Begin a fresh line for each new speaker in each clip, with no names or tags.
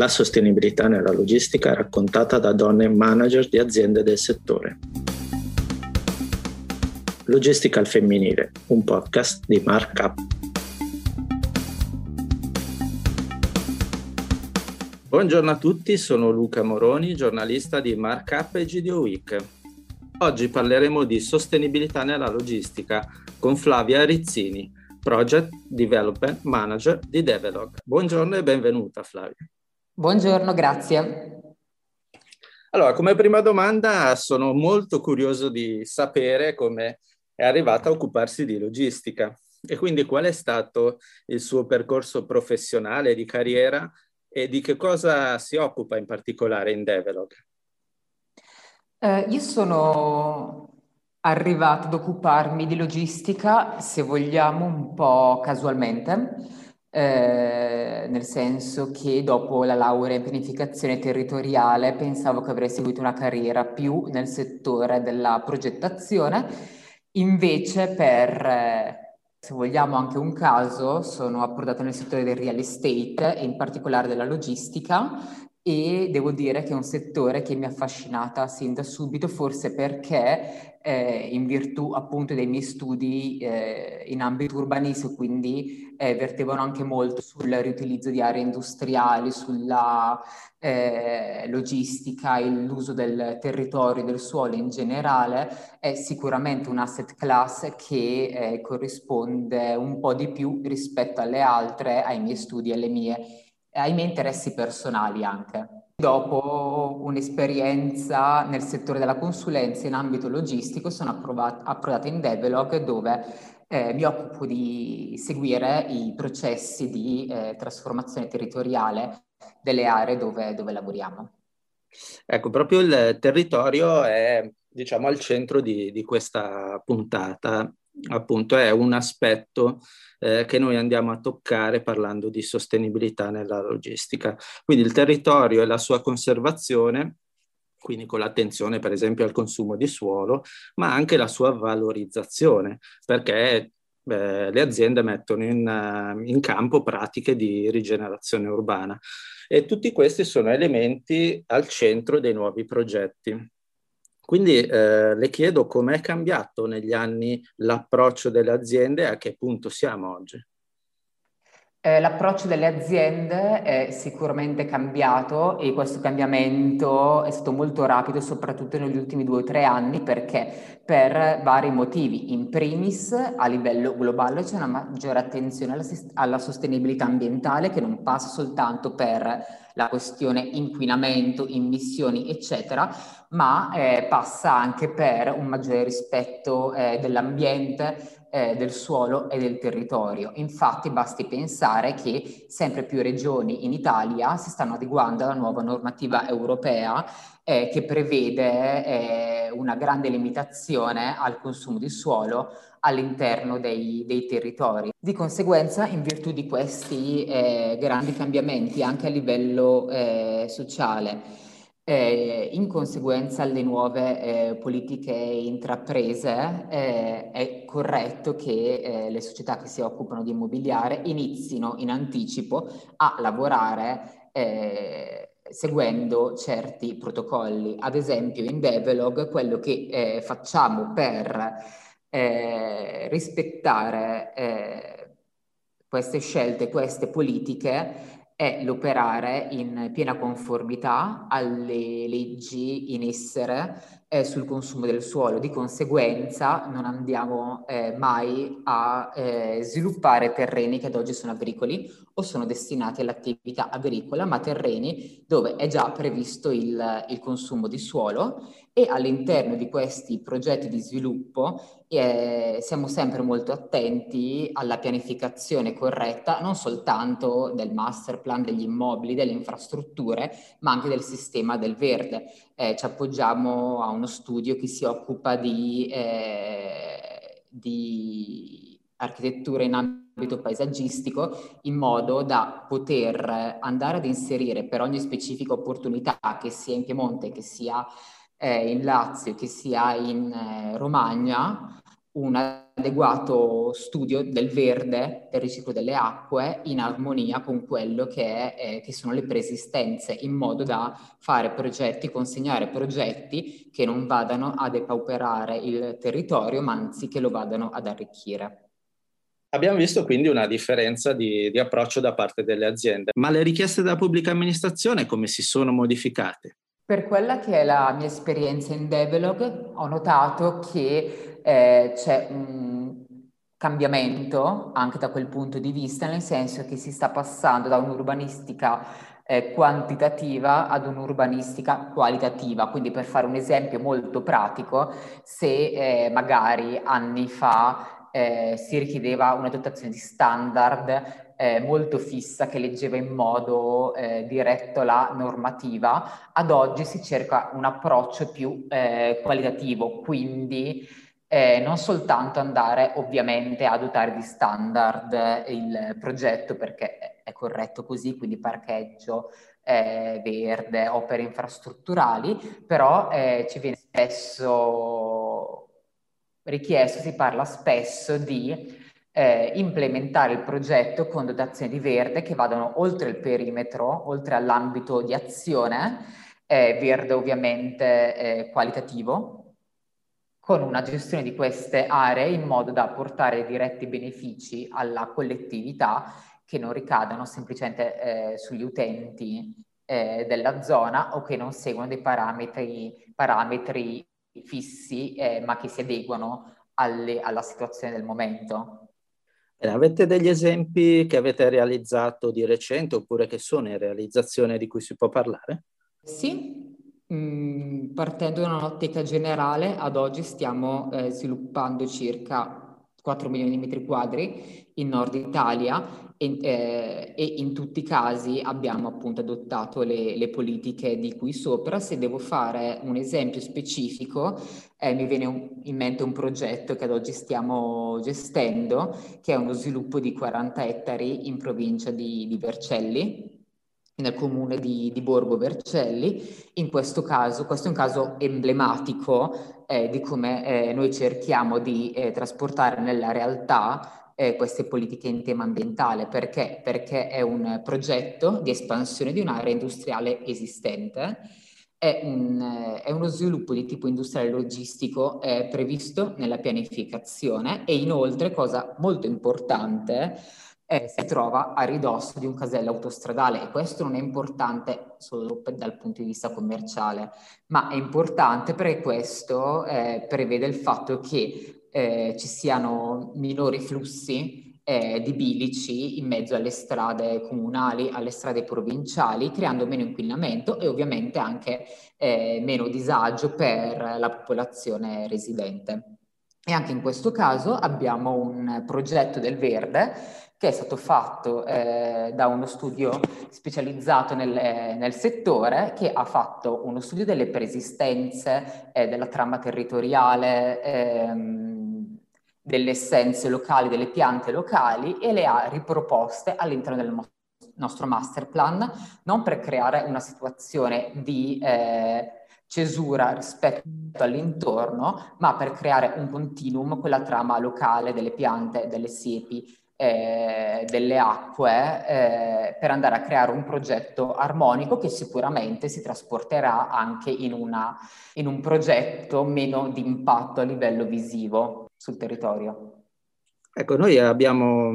La sostenibilità nella logistica raccontata da donne manager di aziende del settore. Logistica al femminile, un podcast di Markup. Buongiorno a tutti, sono Luca Moroni, giornalista di Markup e GDO Week. Oggi parleremo di sostenibilità nella logistica con Flavia Rizzini, Project Development Manager di Develog. Buongiorno e benvenuta Flavia.
Buongiorno, grazie.
Allora, come prima domanda sono molto curioso di sapere come è arrivata a occuparsi di logistica e quindi qual è stato il suo percorso professionale di carriera e di che cosa si occupa in particolare in Develog.
Eh, io sono arrivata ad occuparmi di logistica, se vogliamo, un po' casualmente, eh, nel senso che dopo la laurea in pianificazione territoriale pensavo che avrei seguito una carriera più nel settore della progettazione, invece per... Eh, se vogliamo anche un caso, sono approdata nel settore del real estate e in particolare della logistica e devo dire che è un settore che mi ha affascinata sin da subito, forse perché eh, in virtù appunto dei miei studi eh, in ambito urbanistico, quindi eh, vertevano anche molto sul riutilizzo di aree industriali, sulla eh, logistica, l'uso del territorio, del suolo in generale, è sicuramente un asset class che eh, corrisponde un po' di più rispetto alle altre, ai miei studi e alle mie ai miei interessi personali anche. Dopo un'esperienza nel settore della consulenza in ambito logistico sono approdata in Develog dove eh, mi occupo di seguire i processi di eh, trasformazione territoriale delle aree dove, dove, lavoriamo.
Ecco, proprio il territorio è diciamo al centro di, di questa puntata appunto è un aspetto eh, che noi andiamo a toccare parlando di sostenibilità nella logistica. Quindi il territorio e la sua conservazione, quindi con l'attenzione per esempio al consumo di suolo, ma anche la sua valorizzazione, perché eh, le aziende mettono in, uh, in campo pratiche di rigenerazione urbana e tutti questi sono elementi al centro dei nuovi progetti. Quindi eh, le chiedo com'è cambiato negli anni l'approccio delle aziende e a che punto siamo oggi.
Eh, l'approccio delle aziende è sicuramente cambiato e questo cambiamento è stato molto rapido, soprattutto negli ultimi due o tre anni, perché per vari motivi. In primis, a livello globale c'è una maggiore attenzione alla, alla sostenibilità ambientale che non passa soltanto per la questione inquinamento, immissioni, eccetera, ma eh, passa anche per un maggiore rispetto eh, dell'ambiente, eh, del suolo e del territorio. Infatti basti pensare che sempre più regioni in Italia si stanno adeguando alla nuova normativa europea eh, che prevede eh, una grande limitazione al consumo di suolo all'interno dei, dei, territori. Di conseguenza, in virtù di questi eh, grandi cambiamenti anche a livello eh, sociale, eh, in conseguenza alle nuove eh, politiche intraprese, eh, è corretto che eh, le società che si occupano di immobiliare inizino in anticipo a lavorare eh, seguendo certi protocolli. Ad esempio in Develog quello che eh, facciamo per rispettare queste scelte, queste politiche, è l'operare in piena conformità alle leggi in essere eh, sul consumo del suolo. Di conseguenza non andiamo eh, mai a eh, sviluppare terreni che ad oggi sono agricoli o sono destinati all'attività agricola, ma terreni dove è già previsto il, il consumo di suolo e all'interno di questi progetti di sviluppo eh, siamo sempre molto attenti alla pianificazione corretta, non soltanto del master plan degli immobili, delle infrastrutture, ma anche del sistema del verde. Eh, ci appoggiamo a un uno studio che si occupa di, eh, di architettura in ambito paesaggistico in modo da poter andare ad inserire per ogni specifica opportunità, che sia in Piemonte, che sia eh, in Lazio, che sia in eh, Romagna, un adeguato studio del verde, del riciclo delle acque, in armonia con quello che, è, eh, che, sono le preesistenze, in modo da fare progetti, consegnare progetti che non vadano a depauperare il territorio, ma anzi che lo vadano ad arricchire.
Abbiamo visto quindi una differenza di, di approccio da parte delle aziende, ma le richieste della pubblica amministrazione come si sono modificate?
Per quella che è la mia esperienza in Develog, ho notato che eh, c'è un cambiamento anche da quel punto di vista, nel senso che si sta passando da un'urbanistica eh, quantitativa ad un'urbanistica qualitativa. Quindi per fare un esempio molto pratico, se eh, magari anni fa eh, si richiedeva una dotazione di standard eh, molto fissa che leggeva in modo eh, diretto la normativa, ad oggi si cerca un approccio più eh, qualitativo, quindi eh, non soltanto andare ovviamente a dotare di standard il progetto perché è corretto così, quindi parcheggio, eh, verde, opere infrastrutturali, però eh, ci viene spesso richiesto, si parla spesso di eh, implementare il progetto con dotazioni di verde che vadano oltre il perimetro, oltre all'ambito di azione, eh, verde ovviamente eh, qualitativo, con una gestione di queste aree in modo da portare diretti benefici alla collettività che non ricadano semplicemente eh, sugli utenti eh, della zona o che non seguono dei parametri, parametri fissi eh, ma che si adeguano alle, alla situazione del momento.
Avete degli esempi che avete realizzato di recente oppure che sono in realizzazione di cui si può parlare?
Sì, mm, partendo da un'ottica generale, ad oggi stiamo eh, sviluppando circa 4 milioni di metri quadri in Nord Italia e, eh, e, in tutti i casi abbiamo appunto adottato le, le, politiche di qui sopra. Se devo fare un esempio specifico, eh, mi viene un, in mente un progetto che ad oggi stiamo gestendo, che è uno sviluppo di 40 ettari in provincia di, di Vercelli, nel comune di, di, Borgo Vercelli. In questo caso, questo è un caso emblematico eh, di come eh, noi cerchiamo di eh, trasportare nella realtà eh, queste politiche in tema ambientale. Perché? Perché è un progetto di espansione di un'area industriale esistente. È, un, è uno sviluppo di tipo industriale logistico previsto nella pianificazione e inoltre, cosa molto importante, eh, si trova a ridosso di un casello autostradale e questo non è importante solo dal punto di vista commerciale, ma è importante perché questo eh, prevede il fatto che eh, ci siano minori flussi eh, di bilici in mezzo alle strade comunali, alle strade provinciali, creando meno inquinamento e ovviamente anche eh, meno disagio per la popolazione residente. E anche in questo caso abbiamo un progetto del verde che è stato fatto eh, da uno studio specializzato nel, nel, settore che ha fatto uno studio delle preesistenze, eh, della trama territoriale, ehm, delle essenze locali, delle piante locali e le ha riproposte all'interno del nostro master plan, non per creare una situazione di eh, cesura rispetto all'intorno, ma per creare un continuum, quella trama locale delle piante, delle siepi, eh, delle acque eh, per andare a creare un progetto armonico che sicuramente si trasporterà anche in, una, in un progetto meno di impatto a livello visivo sul territorio.
Ecco, noi abbiamo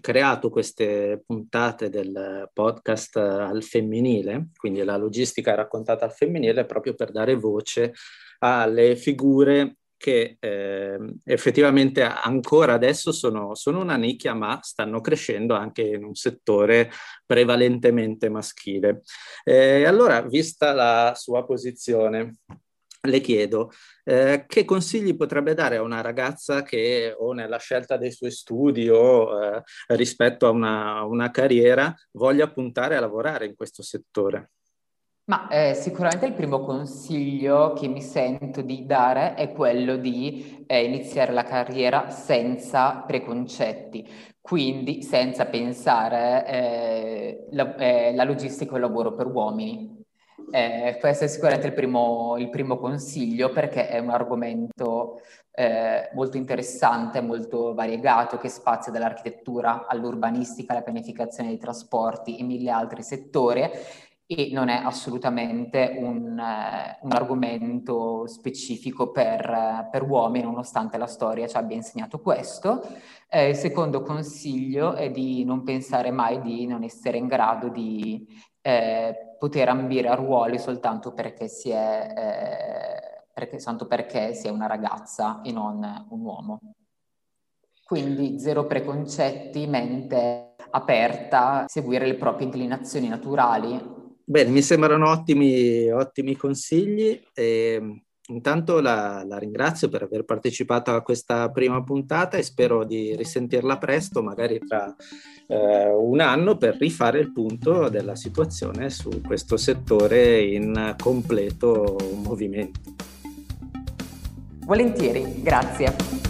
creato queste puntate del podcast al femminile, quindi la logistica raccontata al femminile, proprio per dare voce alle figure che eh, effettivamente ancora adesso sono, sono, una nicchia, ma stanno crescendo anche in un settore prevalentemente maschile. Eh, allora, vista la sua posizione, le chiedo eh, che consigli potrebbe dare a una ragazza che o nella scelta dei suoi studi o eh, rispetto a una, una carriera voglia puntare a lavorare in questo settore?
Ma eh, sicuramente il primo consiglio che mi sento di dare è quello di eh, iniziare la carriera senza preconcetti, quindi senza pensare eh, la, eh, la, logistica è un lavoro per uomini. Eh, questo è sicuramente il primo, il primo, consiglio perché è un argomento eh, molto interessante, molto variegato, che spazia dall'architettura all'urbanistica, alla pianificazione dei trasporti e mille altri settori e non è assolutamente un, eh, un argomento specifico per, per, uomini, nonostante la storia ci abbia insegnato questo. Eh, il secondo consiglio è di non pensare mai di non essere in grado di eh, poter ambire a ruoli soltanto perché si è, eh, perché, perché si è una ragazza e non un uomo. Quindi zero preconcetti, mente aperta, seguire le proprie inclinazioni naturali
Bene, mi sembrano ottimi, ottimi consigli. E, intanto la, la, ringrazio per aver partecipato a questa prima puntata e spero di risentirla presto, magari tra eh, un anno, per rifare il punto della situazione su questo settore in completo movimento.
Volentieri, grazie.